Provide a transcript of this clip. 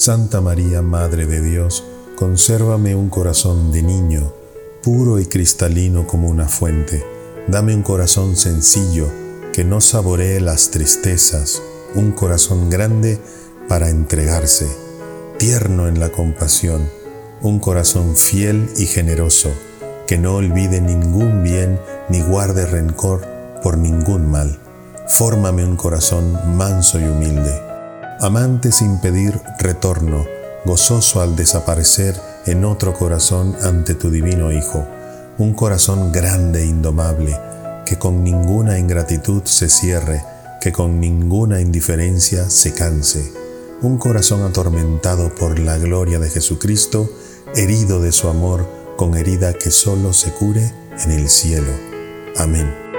Santa María, Madre de Dios, consérvame un corazón de niño, puro y cristalino como una fuente. Dame un corazón sencillo, que no saboree las tristezas, un corazón grande para entregarse, tierno en la compasión, un corazón fiel y generoso, que no olvide ningún bien ni guarde rencor por ningún mal. Fórmame un corazón manso y humilde amante sin pedir retorno, gozoso al desaparecer en otro corazón ante tu divino Hijo, un corazón grande e indomable, que con ninguna ingratitud se cierre, que con ninguna indiferencia se canse, un corazón atormentado por la gloria de Jesucristo, herido de su amor, con herida que solo se cure en el cielo. Amén.